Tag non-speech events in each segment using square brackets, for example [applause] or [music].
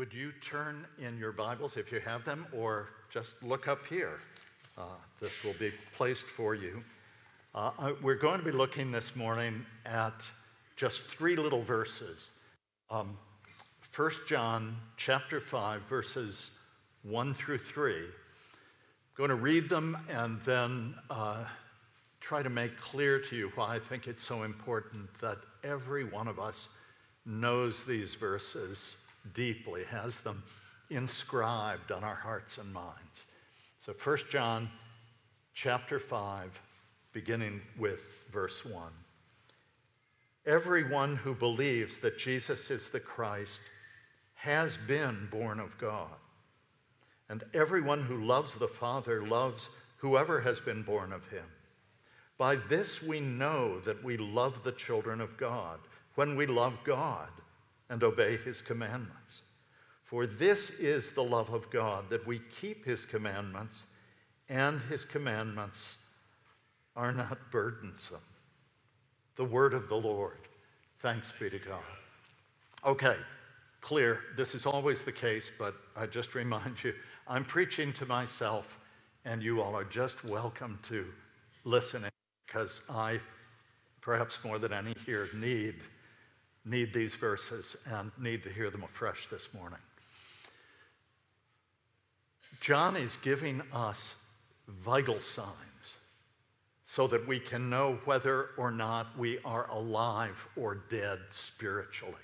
would you turn in your Bibles if you have them, or just look up here? Uh, this will be placed for you. Uh, we're going to be looking this morning at just three little verses. Um, 1 John chapter 5, verses 1 through 3. I'm going to read them and then uh, try to make clear to you why I think it's so important that every one of us knows these verses deeply, has them inscribed on our hearts and minds. So 1 John chapter 5, beginning with verse 1. Everyone who believes that Jesus is the Christ has been born of God. And everyone who loves the Father loves whoever has been born of him. By this we know that we love the children of God, when we love God and obey his commandments. For this is the love of God, that we keep his commandments, and his commandments are not burdensome. The word of the Lord. Thanks be to God. Okay, clear. This is always the case, but I just remind you I'm preaching to myself, and you all are just welcome to listening because I, perhaps more than any here, need, need these verses and need to hear them afresh this morning. John is giving us vital signs so that we can know whether or not we are alive or dead spiritually.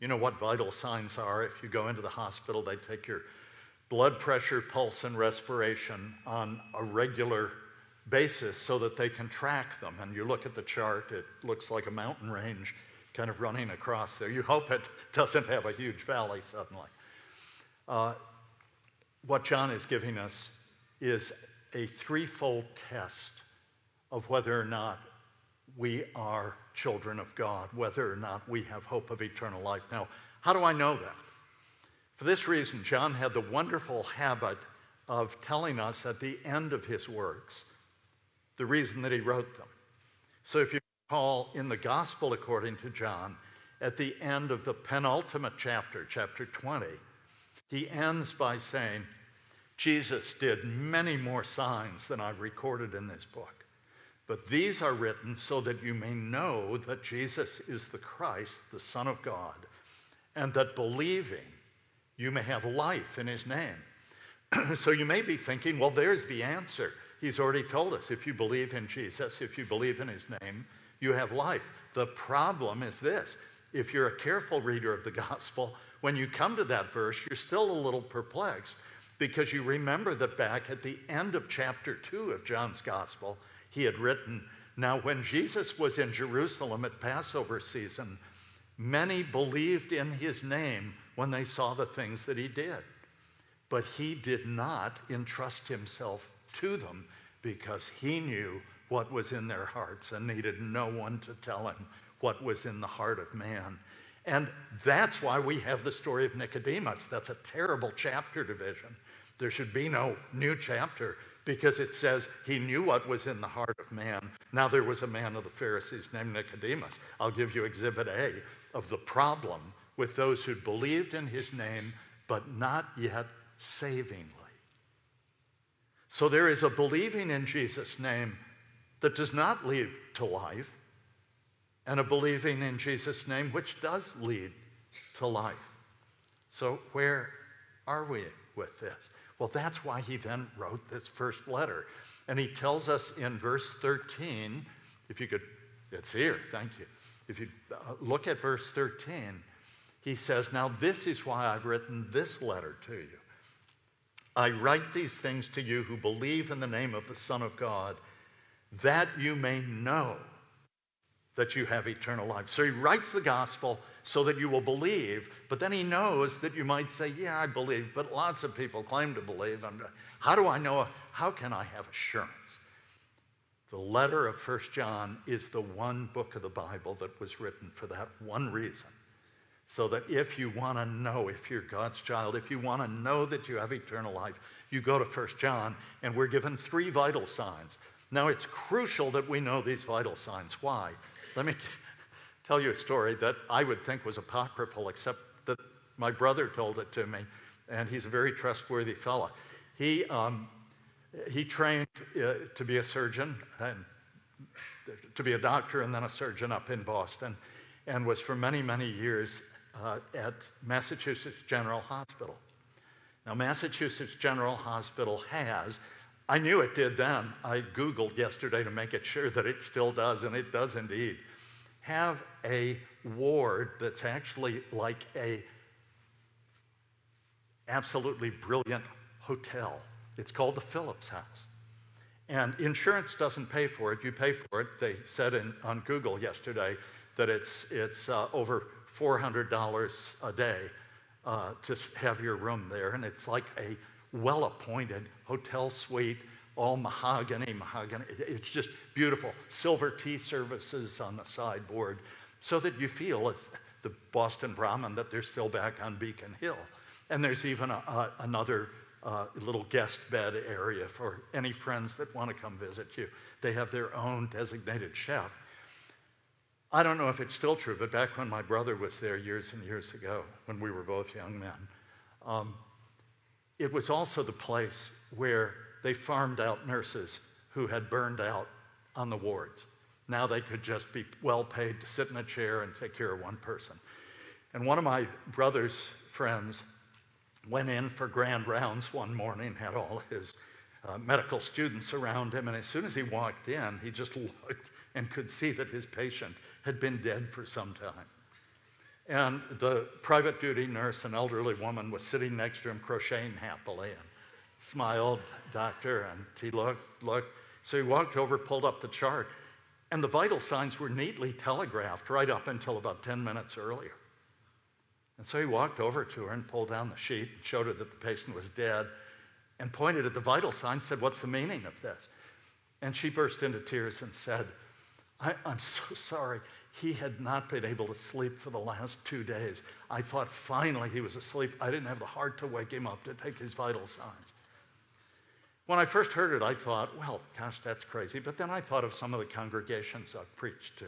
You know what vital signs are? If you go into the hospital, they take your blood pressure, pulse, and respiration on a regular basis so that they can track them. And you look at the chart, it looks like a mountain range kind of running across there. You hope it [laughs] doesn't have a huge valley suddenly. Uh, what John is giving us is a threefold test of whether or not we are children of God, whether or not we have hope of eternal life. Now, how do I know that? For this reason, John had the wonderful habit of telling us at the end of his works the reason that he wrote them. So if you recall in the Gospel according to John, at the end of the penultimate chapter, chapter 20, he ends by saying, Jesus did many more signs than I've recorded in this book. But these are written so that you may know that Jesus is the Christ, the Son of God, and that believing you may have life in his name. [clears throat] so you may be thinking, well, there's the answer. He's already told us if you believe in Jesus, if you believe in his name, you have life. The problem is this if you're a careful reader of the [laughs] gospel, when you come to that verse, you're still a little perplexed because you remember that back at the end of chapter 2 of John's gospel, he had written, Now, when Jesus was in Jerusalem at Passover season, many believed in his name when they saw the things that he did. But he did not entrust himself to them because he knew what was in their hearts and needed no one to tell him what was in the heart of man. And that's why we have the story of Nicodemus. That's a terrible chapter division. There should be no new chapter because it says he knew what was in the heart of man. Now there was a man of the Pharisees named Nicodemus. I'll give you exhibit A of the problem with those who believed in his name but not yet savingly. So there is a believing in Jesus' name that does not lead to life, and a believing in Jesus' name which does lead to life. So, where are we with this? Well, that's why he then wrote this first letter. And he tells us in verse 13, if you could, it's here, thank you. If you uh, look at verse 13, he says, Now this is why I've written this letter to you. I write these things to you who believe in the name of the Son of God, that you may know that you have eternal life. So he writes the gospel so that you will believe, but then he knows that you might say, Yeah, I believe, but lots of people claim to believe. Uh, how do I know? How can I have assurance? The letter of First John is the one book of the Bible that was written for that one reason so that if you want to know if you're God's child, if you want to know that you have eternal life, you go to First John, and we're given three vital signs. Now, it's crucial that we know these vital signs. Why? Let me [laughs] tell you a story that I would think was apocryphal, except that My brother told it to me, and he's a very trustworthy fellow. He, um, he trained uh, to be a surgeon and to be a doctor and then a surgeon up in Boston, and was for many, many years uh, at Massachusetts General Hospital. Now, Massachusetts General Hospital has, I knew it did then. I Googled yesterday to make it sure that it still does, and it does indeed, have a ward that's actually like a absolutely brilliant hotel. It's called the Phillips House. And insurance doesn't pay for it. You pay for it. They said in, on Google yesterday that it's, it's uh, over $400 a day uh, to have your room there. And it's like a well appointed hotel suite, all mahogany, mahogany. It's just beautiful. Silver tea services on the sideboard so that you feel it's the Boston Brahmin that they're still back on Beacon Hill. And there's even a, a, another uh, little guest bed area for any friends that want to come visit you. They have their own designated chef. I don't know if it's still true, but back when my brother was there years and years ago, when we were both young men, um, it was also the place where they farmed out nurses who had burned out on the wards. Now they could just be well paid to sit in a chair and take care of one person. And one of my brother's friends went in for grand rounds one morning, had all his uh, medical students around him, and as soon as he walked in, he just [laughs] looked and could see that his patient had been dead for some time. And the private duty nurse, an elderly woman, was sitting next to him, crocheting happily, and smiled, doctor, and he looked, looked. So he walked over, pulled up the chart, and the vital signs were neatly telegraphed right up until about 10 minutes earlier. And so he walked over to her and pulled down the sheet and showed her that the patient was dead and pointed at the vital signs, said, What's the meaning of this? And she burst into tears and said, I, am so sorry. He had not been able to sleep for the last two days. I thought finally he was asleep. I didn't have the heart to wake him up to take his vital signs. When I first heard it, I thought, well, gosh, that's crazy. But then I thought of some of the congregations I've preached to.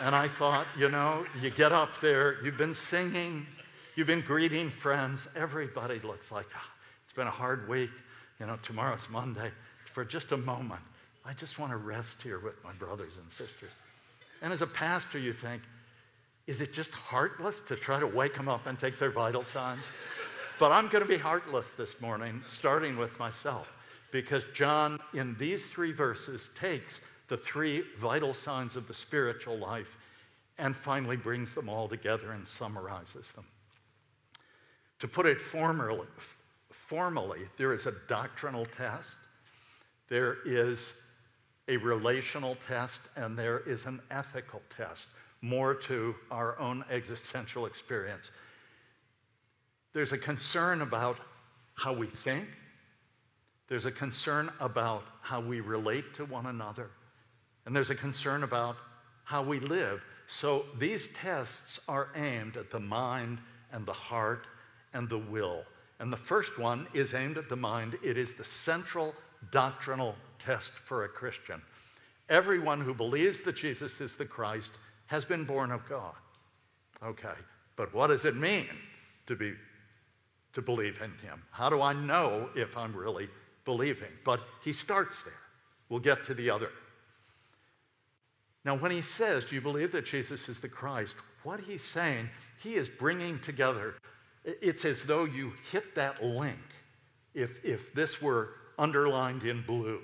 and I thought, you know, you get up there, you've been singing, you've been greeting friends. Everybody looks like, oh, it's been a hard week. You know, tomorrow's Monday. For just a moment, I just want to rest here with my brothers and sisters. And as a pastor, you think, is it just heartless to try to wake them up and take their vital signs? But I'm going to be heartless this morning, starting with myself, because John, in these three verses, takes the three vital signs of the spiritual life and finally brings them all together and summarizes them. To put it formally, formally there is a doctrinal test, there is a relational test and there is an ethical test, more to our own existential experience. There's a concern about how we think, there's a concern about how we relate to one another, and there's a concern about how we live. So these tests are aimed at the mind and the heart and the will. And the first one is aimed at the mind. It is the central doctrinal test for a Christian. Everyone who believes that Jesus is the Christ has been born of God. Okay, but what does it mean to be to believe in him? How do I know if I'm really believing? But he starts there. We'll get to the other. Now, when he says, Do you believe that Jesus is the Christ? What he's saying, he is bringing together, it's as though you hit that link. If, if this were underlined in blue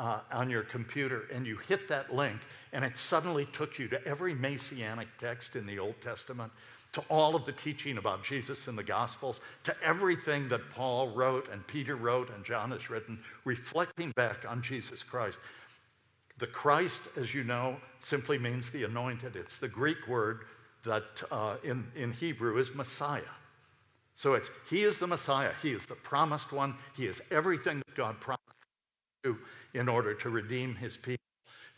uh, on your computer and you hit that link and it suddenly took you to every messianic text in the Old Testament, to all of the teaching about Jesus in the Gospels, to everything that Paul wrote and Peter wrote and John has written, reflecting back on Jesus Christ. The Christ, as you know, simply means the anointed. It's the Greek word that uh, in, in Hebrew is Messiah. So it's He is the Messiah. He is the promised one. He is everything that God promised to in order to redeem His people.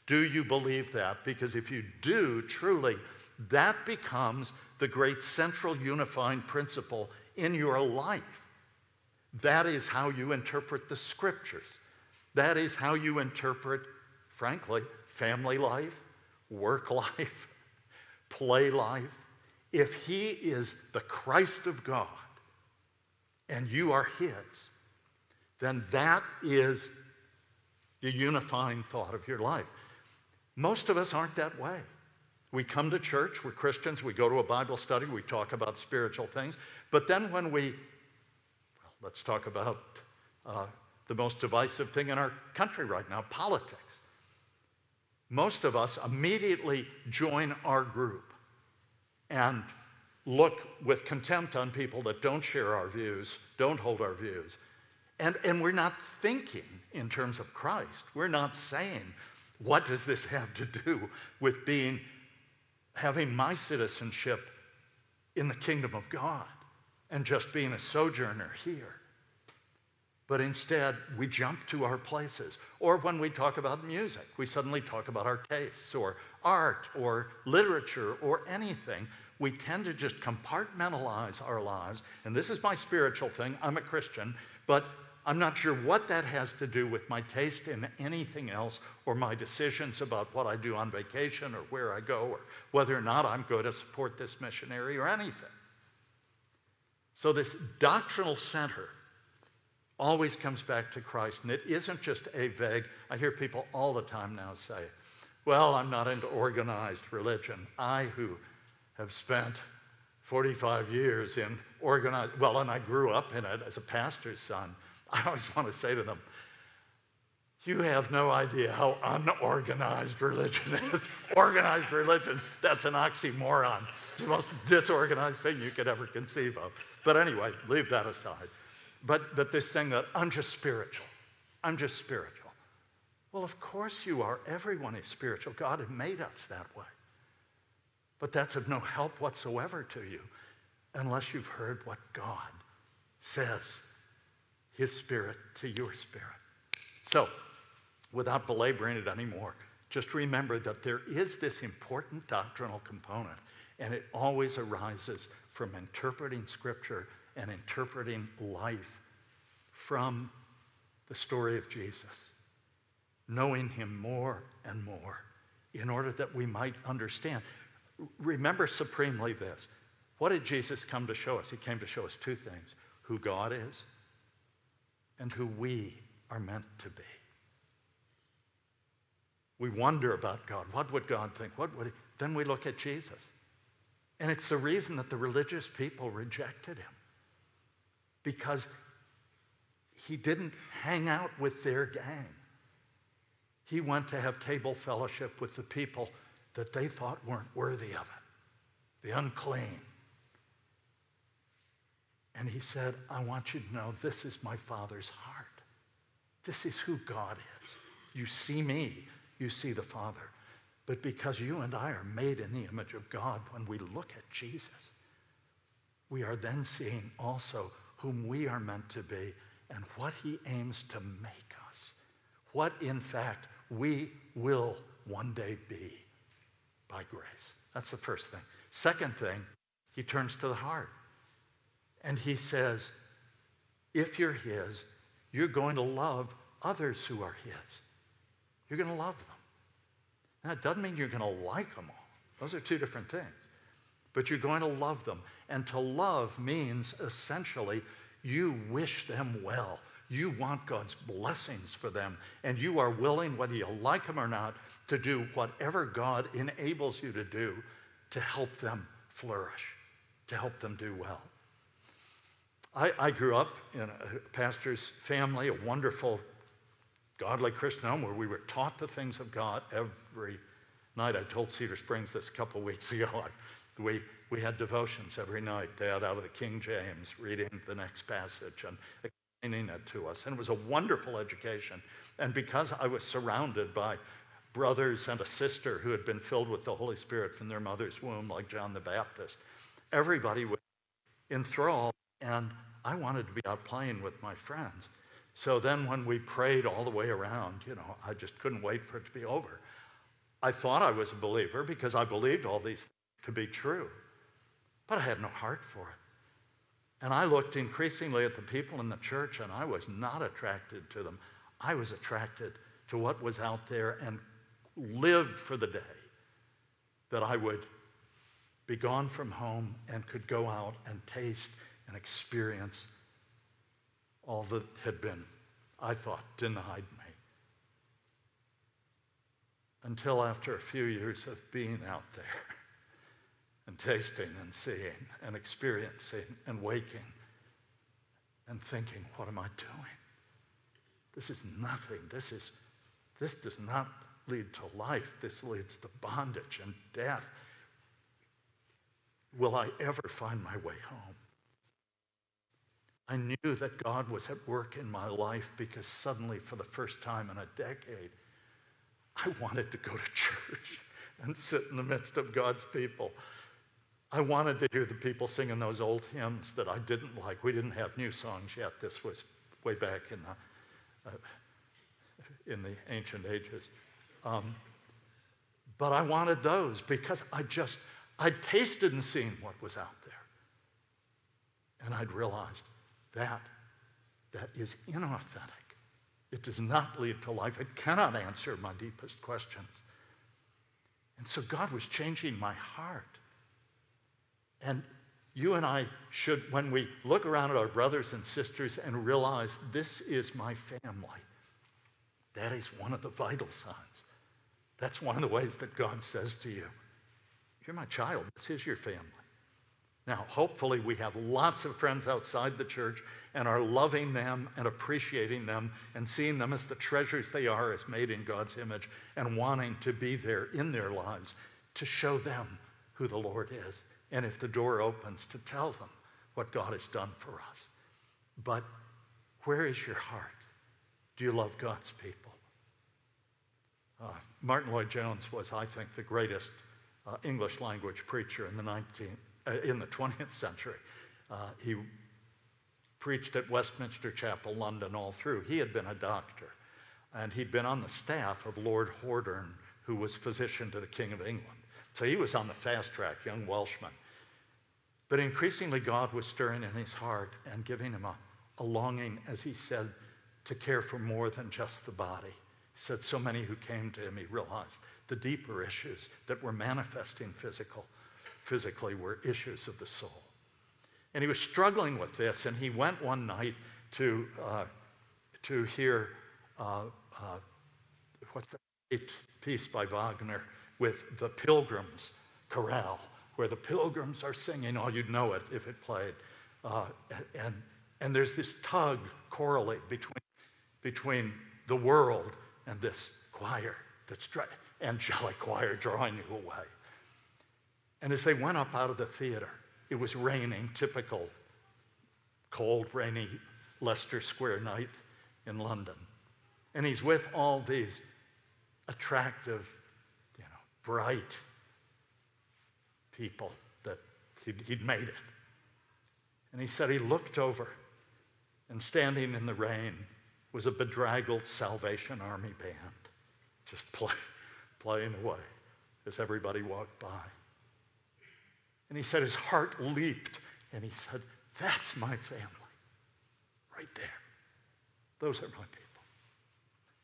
Do you believe that? Because if you do, truly, that becomes the great central unifying principle in your life. That is how you interpret the scriptures. That is how you interpret, frankly, family life, work life, [laughs] play life, if he is the Christ of God and you are his, then that is the unifying thought of your life. Most of us aren't that way. We come to church, we're Christians, we go to a Bible study, we talk about spiritual things, but then when we, well, let's talk about uh, the most divisive thing in our country right now politics. Most of us immediately join our group and look with contempt on people that don't share our views, don't hold our views. And, and we're not thinking in terms of Christ. We're not saying, what does this have to do with being having my citizenship in the kingdom of God and just being a sojourner here? But instead, we jump to our places. Or when we talk about music, we suddenly talk about our tastes or art or literature or anything. We tend to just compartmentalize our lives. And this is my spiritual thing. I'm a Christian, but I'm not sure what that has to do with my taste in anything else or my decisions about what I do on vacation or where I go or whether or not I'm going to support this missionary or anything. So, this doctrinal center always comes back to Christ. And it isn't just a vague, I hear people all the time now say, well, I'm not into organized religion. I, who have spent 45 years in organized, well, and I grew up in it as a pastor's son, [laughs] I always want to say to them, you have no idea how unorganized religion [laughs] is. Organized religion, that's an oxymoron. It's the most disorganized thing you could ever conceive of. But anyway, leave that aside. But, but this thing that I'm just spiritual. I'm just spiritual. Well, of course you are. Everyone is spiritual. God had made us that way. But that's of no help whatsoever to you unless you've heard what God says, His Spirit to your spirit. So, without belaboring it anymore, just remember that there is this important doctrinal component, and it always arises from interpreting Scripture and interpreting life from the story of Jesus, knowing him more and more in order that we might understand. Remember supremely this. What did Jesus come to show us? He came to show us two things who God is and who we are meant to be. We wonder about God. What would God think? What would he? Then we look at Jesus. And it's the reason that the religious people rejected him because he didn't hang out with their gang. He went to have table fellowship with the people that they thought weren't worthy of it, the unclean. And he said, I want you to know this is my Father's heart. This is who God is. You see me, you see the Father. But because you and I are made in the image of God, when we look at Jesus, we are then seeing also whom we are meant to be and what he aims to make us. What, in fact, we will one day be by grace. That's the first thing. Second thing, he turns to the heart and he says, if you're his, you're going to love others who are his. You're going to love them. Now, it doesn't mean you're going to like them all. Those are two different things. But you're going to love them. And to love means essentially you wish them well. You want God's blessings for them. And you are willing, whether you like them or not, to do whatever God enables you to do to help them flourish, to help them do well. I, I grew up in a pastor's family, a wonderful, godly Christian home where we were taught the things of God every night. I told Cedar Springs this a couple weeks [laughs] ago. We we had devotions every night, Dad, out of the King James, reading the next passage and explaining it to us. And it was a wonderful education. And because I was surrounded by brothers and a sister who had been filled with the Holy Spirit from their mother's womb, like John the Baptist, everybody was enthralled, and I wanted to be out playing with my friends. So then when we prayed all the way around, you know, I just couldn't wait for it to be over. I thought I was a believer because I believed all these things to be true. But I had no heart for it. And I looked increasingly at the people in the church, and I was not attracted to them. I was attracted to what was out there and lived for the day that I would be gone from home and could go out and taste and experience all that had been, I thought, denied me. Until after a few years of being out there [laughs] and tasting and seeing and experiencing and waking and thinking, what am I doing? This is nothing. This is this does not lead to life. This leads to bondage and death. Will I ever find my way home? I knew that God was at work in my life because suddenly, for the first time in a decade, I wanted to go to church [laughs] and sit in the midst of God's people. I wanted to hear the people singing those old hymns that I didn't like. We didn't have new songs yet. This was way back in the, uh, in the ancient ages. Um, but I wanted those because I just, I'd tasted and seen what was out there. And I'd realized that, that is inauthentic. It does not lead to life. It cannot answer my deepest questions. And so God was changing my heart. And you and I should, when we look around at our brothers and sisters and realize this is my family, that is one of the vital signs. That's one of the ways that God says to you, You're my child. This is your family. Now, hopefully, we have lots of friends outside the church and are loving them and appreciating them and seeing them as the treasures they are as made in God's image and wanting to be there in their lives to show them who the Lord is. And if the door opens, to tell them what God has done for us. But where is your heart? Do you love God's people? Uh, Martyn Lloyd-Jones was, I think, the greatest uh, English language preacher in the 19th, uh, in the 20th century. Uh, he preached at Westminster Chapel, London, all through. He had been a doctor, and he'd been on the staff of Lord Horder, who was physician to the King of England. So he was on the fast track, young Welshman. But increasingly, God was stirring in his heart and giving him a, a longing, as he said, to care for more than just the body. He said so many who came to him, he realized the deeper issues that were manifesting physical, physically were issues of the soul. And he was struggling with this, and he went one night to, uh, to hear uh, uh, what's the great piece by Wagner with the Pilgrims Chorale, where the pilgrims are singing. Oh, you'd know it if it played. Uh, and, and there's this tug correlate between between the world and this choir, that's dry, angelic choir drawing you away. And as they went up out of the theater, it was raining, typical cold, rainy Leicester Square night in London. And he's with all these attractive, you know, bright people that he'd, he'd made it. And he said he looked over and standing in the rain was a bedraggled Salvation Army band just play, [laughs] playing away as everybody walked by. And he said his heart leaped and he said, That's my family right there. Those are my people.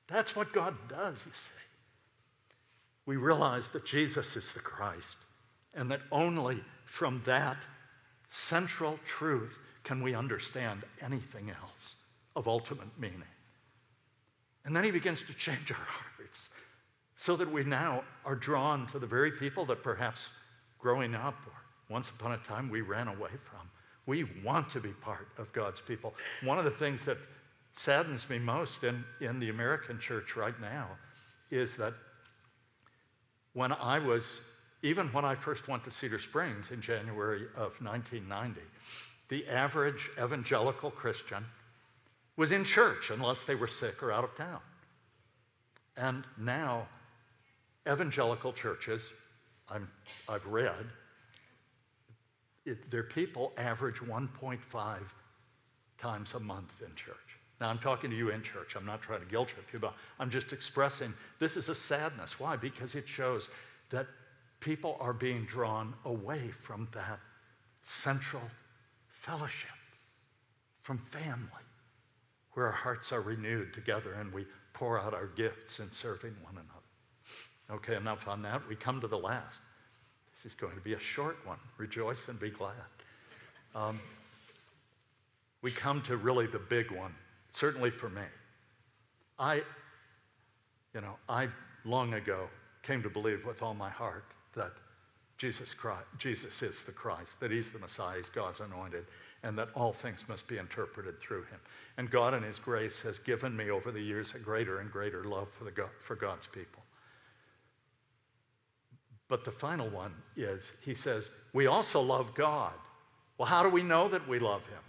That's what God does, you see. We realize that Jesus is the Christ and that only from that central truth can we understand anything else of ultimate meaning. And then he begins to change our hearts so that we now are drawn to the very people that perhaps growing up or once upon a time we ran away from. We want to be part of God's people. One of the things that saddens me most in, in the American church right now is that when I was, even when I first went to Cedar Springs in January of 1990, the average evangelical Christian was in church unless they were sick or out of town. And now, evangelical churches, i have read, it, their people average 1.5 times a month in church. Now, I'm talking to you in church. I'm not trying to guilt trip you, but I'm just expressing this is a sadness. Why? Because it shows that people are being drawn away from that central fellowship, from family where our hearts are renewed together and we pour out our gifts in serving one another. Okay, enough on that. We come to the last. This is going to be a short one. Rejoice and be glad. Um, we come to really the big one, certainly for me. I, you know, I long ago came to believe with all my heart that Jesus Christ, Jesus is the Christ, that he's the Messiah, he's God's anointed, and that all things must be interpreted through him. And God in his grace has given me over the years a greater and greater love for, the for God's people. But the final one is, he says, we also love God. Well, how do we know that we love him?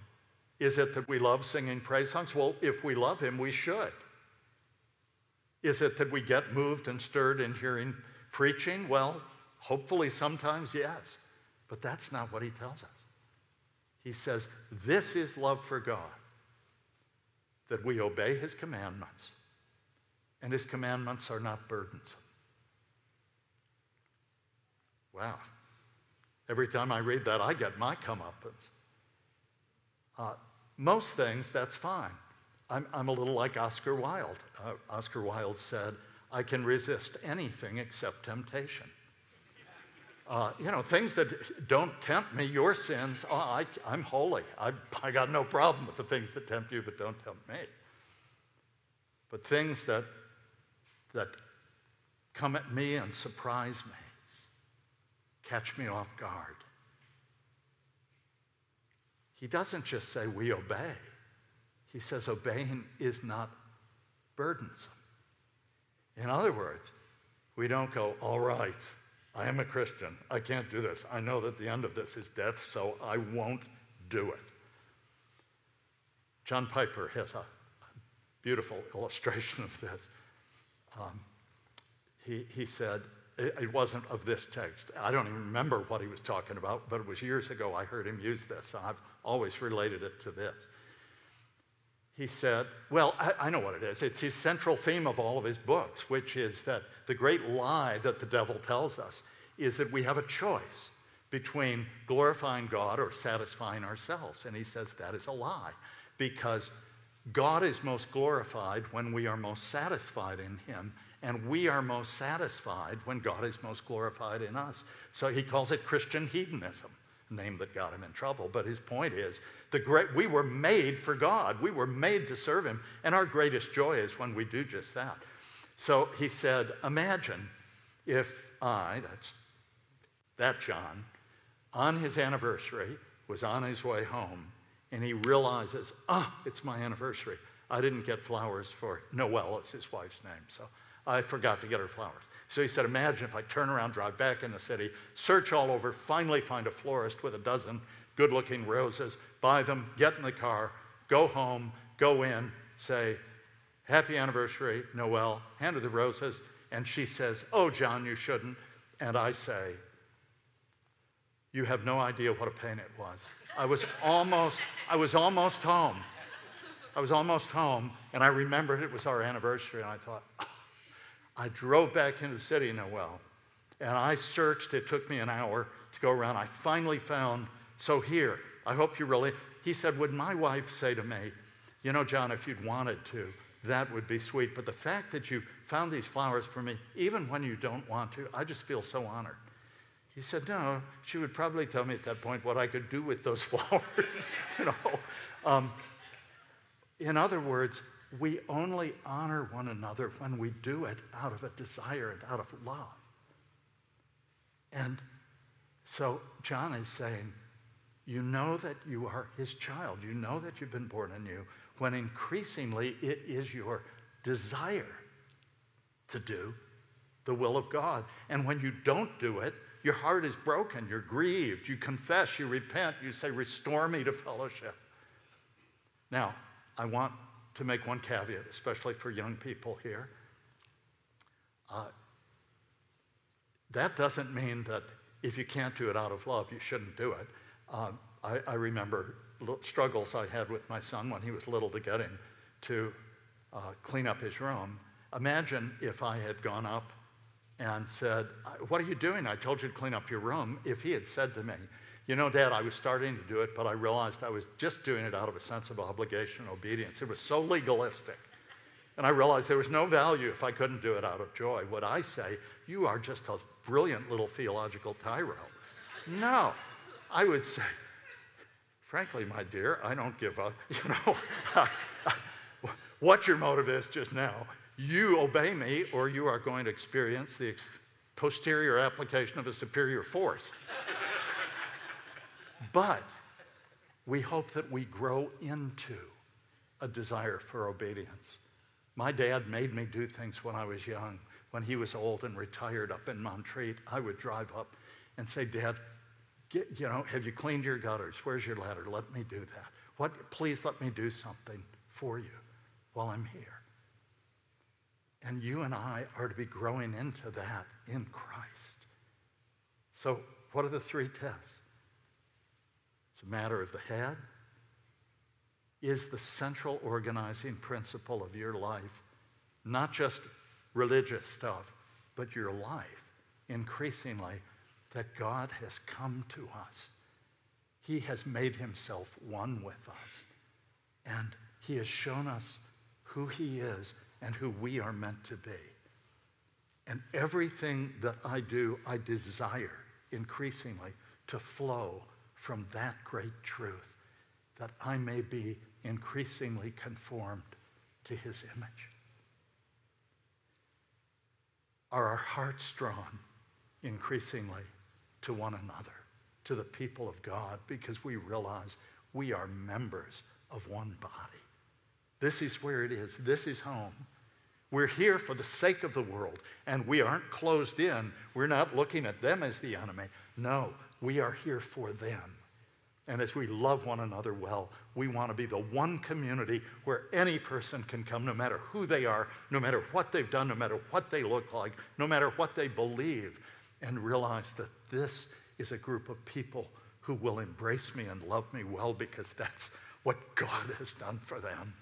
Is it that we love singing praise songs? Well, if we love him, we should. Is it that we get moved and stirred in hearing preaching? Well, hopefully sometimes yes. But that's not what he tells us. He says, This is love for God, that we obey his commandments, and his commandments are not burdensome. Wow. Every time I read that, I get my comeuppance. Uh, most things, that's fine. I'm, I'm, a little like Oscar Wilde. Uh, Oscar Wilde said, I can resist anything except temptation. Uh, you know, things that don't tempt me, your sins, oh, I, am holy. I, I got no problem with the things that tempt you, but don't tempt me. But things that, that come at me and surprise me, catch me off guard. He doesn't just say we obey. He says obeying is not burdensome. In other words, we don't go, all right, I am a Christian. I can't do this. I know that the end of this is death, so I won't do it. John Piper has a beautiful illustration of this. Um, he, he said, it wasn't of this text. I don't even remember what he was talking about, but it was years ago I heard him use this. and I've always related it to this. He said, Well, I, I, know what it is. It's his central theme of all of his books, which is that the great lie that the devil tells us is that we have a choice between glorifying God or satisfying ourselves. And he says that is a lie because God is most glorified when we are most satisfied in him and we are most satisfied when God is most glorified in us. So he calls it Christian hedonism, name that got him in trouble. But his point is the great, we were made for God. We were made to serve him. And our greatest joy is when we do just that. So he said, Imagine if I, that's that John, on his anniversary, was on his way home and he realizes, ah, oh, it's my anniversary. I didn't get flowers for Noel, is his wife's name. So I forgot to get her flowers. So he said, Imagine if I turn around, drive back in the city, search all over, finally find a florist with a dozen good looking roses, buy them, get in the car, go home, go in, say, Happy anniversary, Noel, hand her the roses. And she says, Oh, John, you shouldn't. And I say, You have no idea what a pain it was. I was almost, I was almost home. I was almost home, and I remembered it was our anniversary, and I thought, I drove back into the city, Noel, and I searched. It took me an hour to go around. I finally found, so here, I hope you really, he said, Would my wife say to me, You know, John, if you'd wanted to, that would be sweet. But the fact that you found these flowers for me, even when you don't want to, I just feel so honored. He said, No, she would probably tell me at that point what I could do with those [laughs] flowers. you know. Um, in other words, we only honor one another when we do it out of a desire and out of love. And so John is saying, you know that you are his child. You know that you've been born anew when increasingly it is your desire to do the will of God. And when you don't do it, your heart is broken, you're grieved, you confess, you repent, you say, Restore me to fellowship. Now, I want to make one caveat, especially for young people here. Uh, that doesn't mean that if you can't do it out of love, you shouldn't do it. Uh, I, I, remember struggles I had with my son when he was little to get him to uh, clean up his room. Imagine if I had gone up and said, What are you doing? I told you to clean up your room. If he had said to me, you know, Dad, I was starting to do it, but I realized I was just doing it out of a sense of obligation and obedience. It was so legalistic. And I realized there was no value if I couldn't do it out of joy. Would I say, You are just a brilliant little theological tyro. No, I would say, frankly, my dear, I don't give a, [laughs] you know, [laughs] what your motive is just now. You obey me, or you are going to experience the posterior application of a superior force. But we hope that we grow into a desire for obedience. My dad made me do things when I was young. When he was old and retired up in Montreat, I would drive up and say, Dad, get, you know, have you cleaned your gutters? Where's your ladder? Let me do that. What, please let me do something for you while I'm here. And you and I are to be growing into that in Christ. So, what are the three tests? It's a matter of the head. Is the central organizing principle of your life not just religious stuff, but your life increasingly that God has come to us. He has made himself one with us. And he has shown us who he is and who we are meant to be. And everything that I do, I desire increasingly to flow from that great truth that I may be increasingly conformed to his image. Are our hearts drawn increasingly to one another, to the people of God, because we realize we are members of one body? This is where it is. This is home. We're here for the sake of the world, and we aren't closed in. We're not looking at them as the enemy. No, we are here for them. And as we love one another well, we want to be the one community where any person can come, no matter who they are, no matter what they've done, no matter what they look like, no matter what they believe, and realize that this is a group of people who will embrace me and love me well because that's what God has done for them.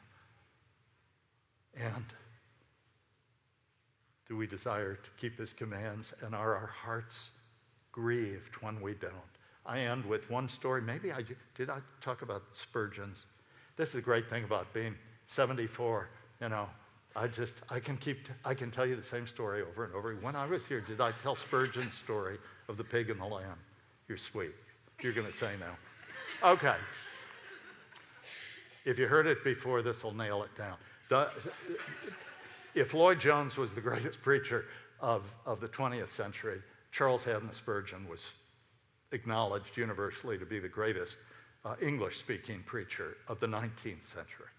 And do we desire to keep his commands? And are our hearts grieved when we don't? I end with one story. Maybe I did I talk about Spurgeon's. This is a great thing about being 74. You know, I just I can keep I can tell you the same story over and over. When I was here, did I tell Spurgeon's story of the pig and the lamb? You're sweet. You're going to say no. Okay. If you heard it before, this will nail it down. The, if Lloyd Jones was the greatest preacher of, of the 20th century, Charles Haddon Spurgeon was acknowledged universally to be the greatest uh, English speaking preacher of the 19th century.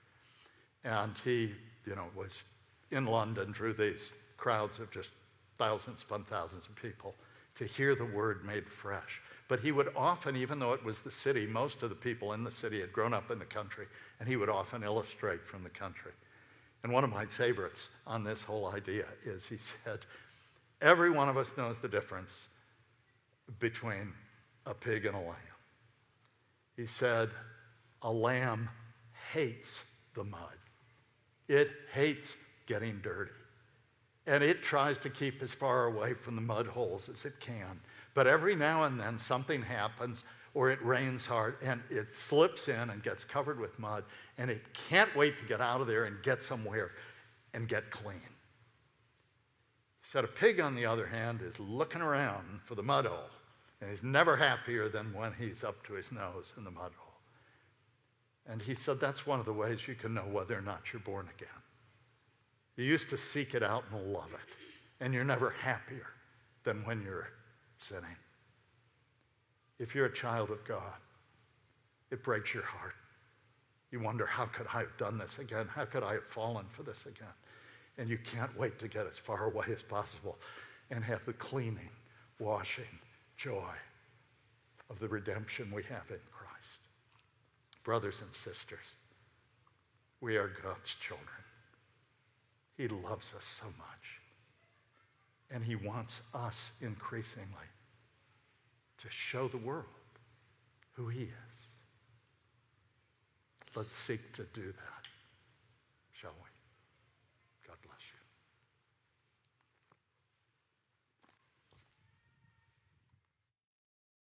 And he, you know, was in London, drew these crowds of just thousands upon thousands of people to hear the word made fresh. But he would often, even though it was the city, most of the people in the city had grown up in the country, and he would often illustrate from the country. And one of my favorites on this whole idea is he [laughs] said, Every one of us knows the difference between a pig and a lamb. He said, A lamb hates the mud, it hates getting dirty. And it tries to keep as far away from the mud holes as it can. But every now and then something happens or it rains hard and it slips in and gets covered with mud and it can't wait to get out of there and get somewhere and get clean. Said a pig, on the other hand, is looking around for the mud hole and he's never happier than when he's up to his nose in the mud hole. And he said that's one of the ways you can know whether or not you're born again. You used to seek it out and love it, and you're never happier than when you're sinning. If you're a child of God, it breaks your heart. You wonder, how could I have done this again? How could I have fallen for this again? And you can't wait to get as far away as possible and have the cleaning, washing, joy of the redemption we have in Christ. Brothers and sisters, we are God's children. He loves us so much. And he wants us increasingly to show the world who he is. Let's seek to do that?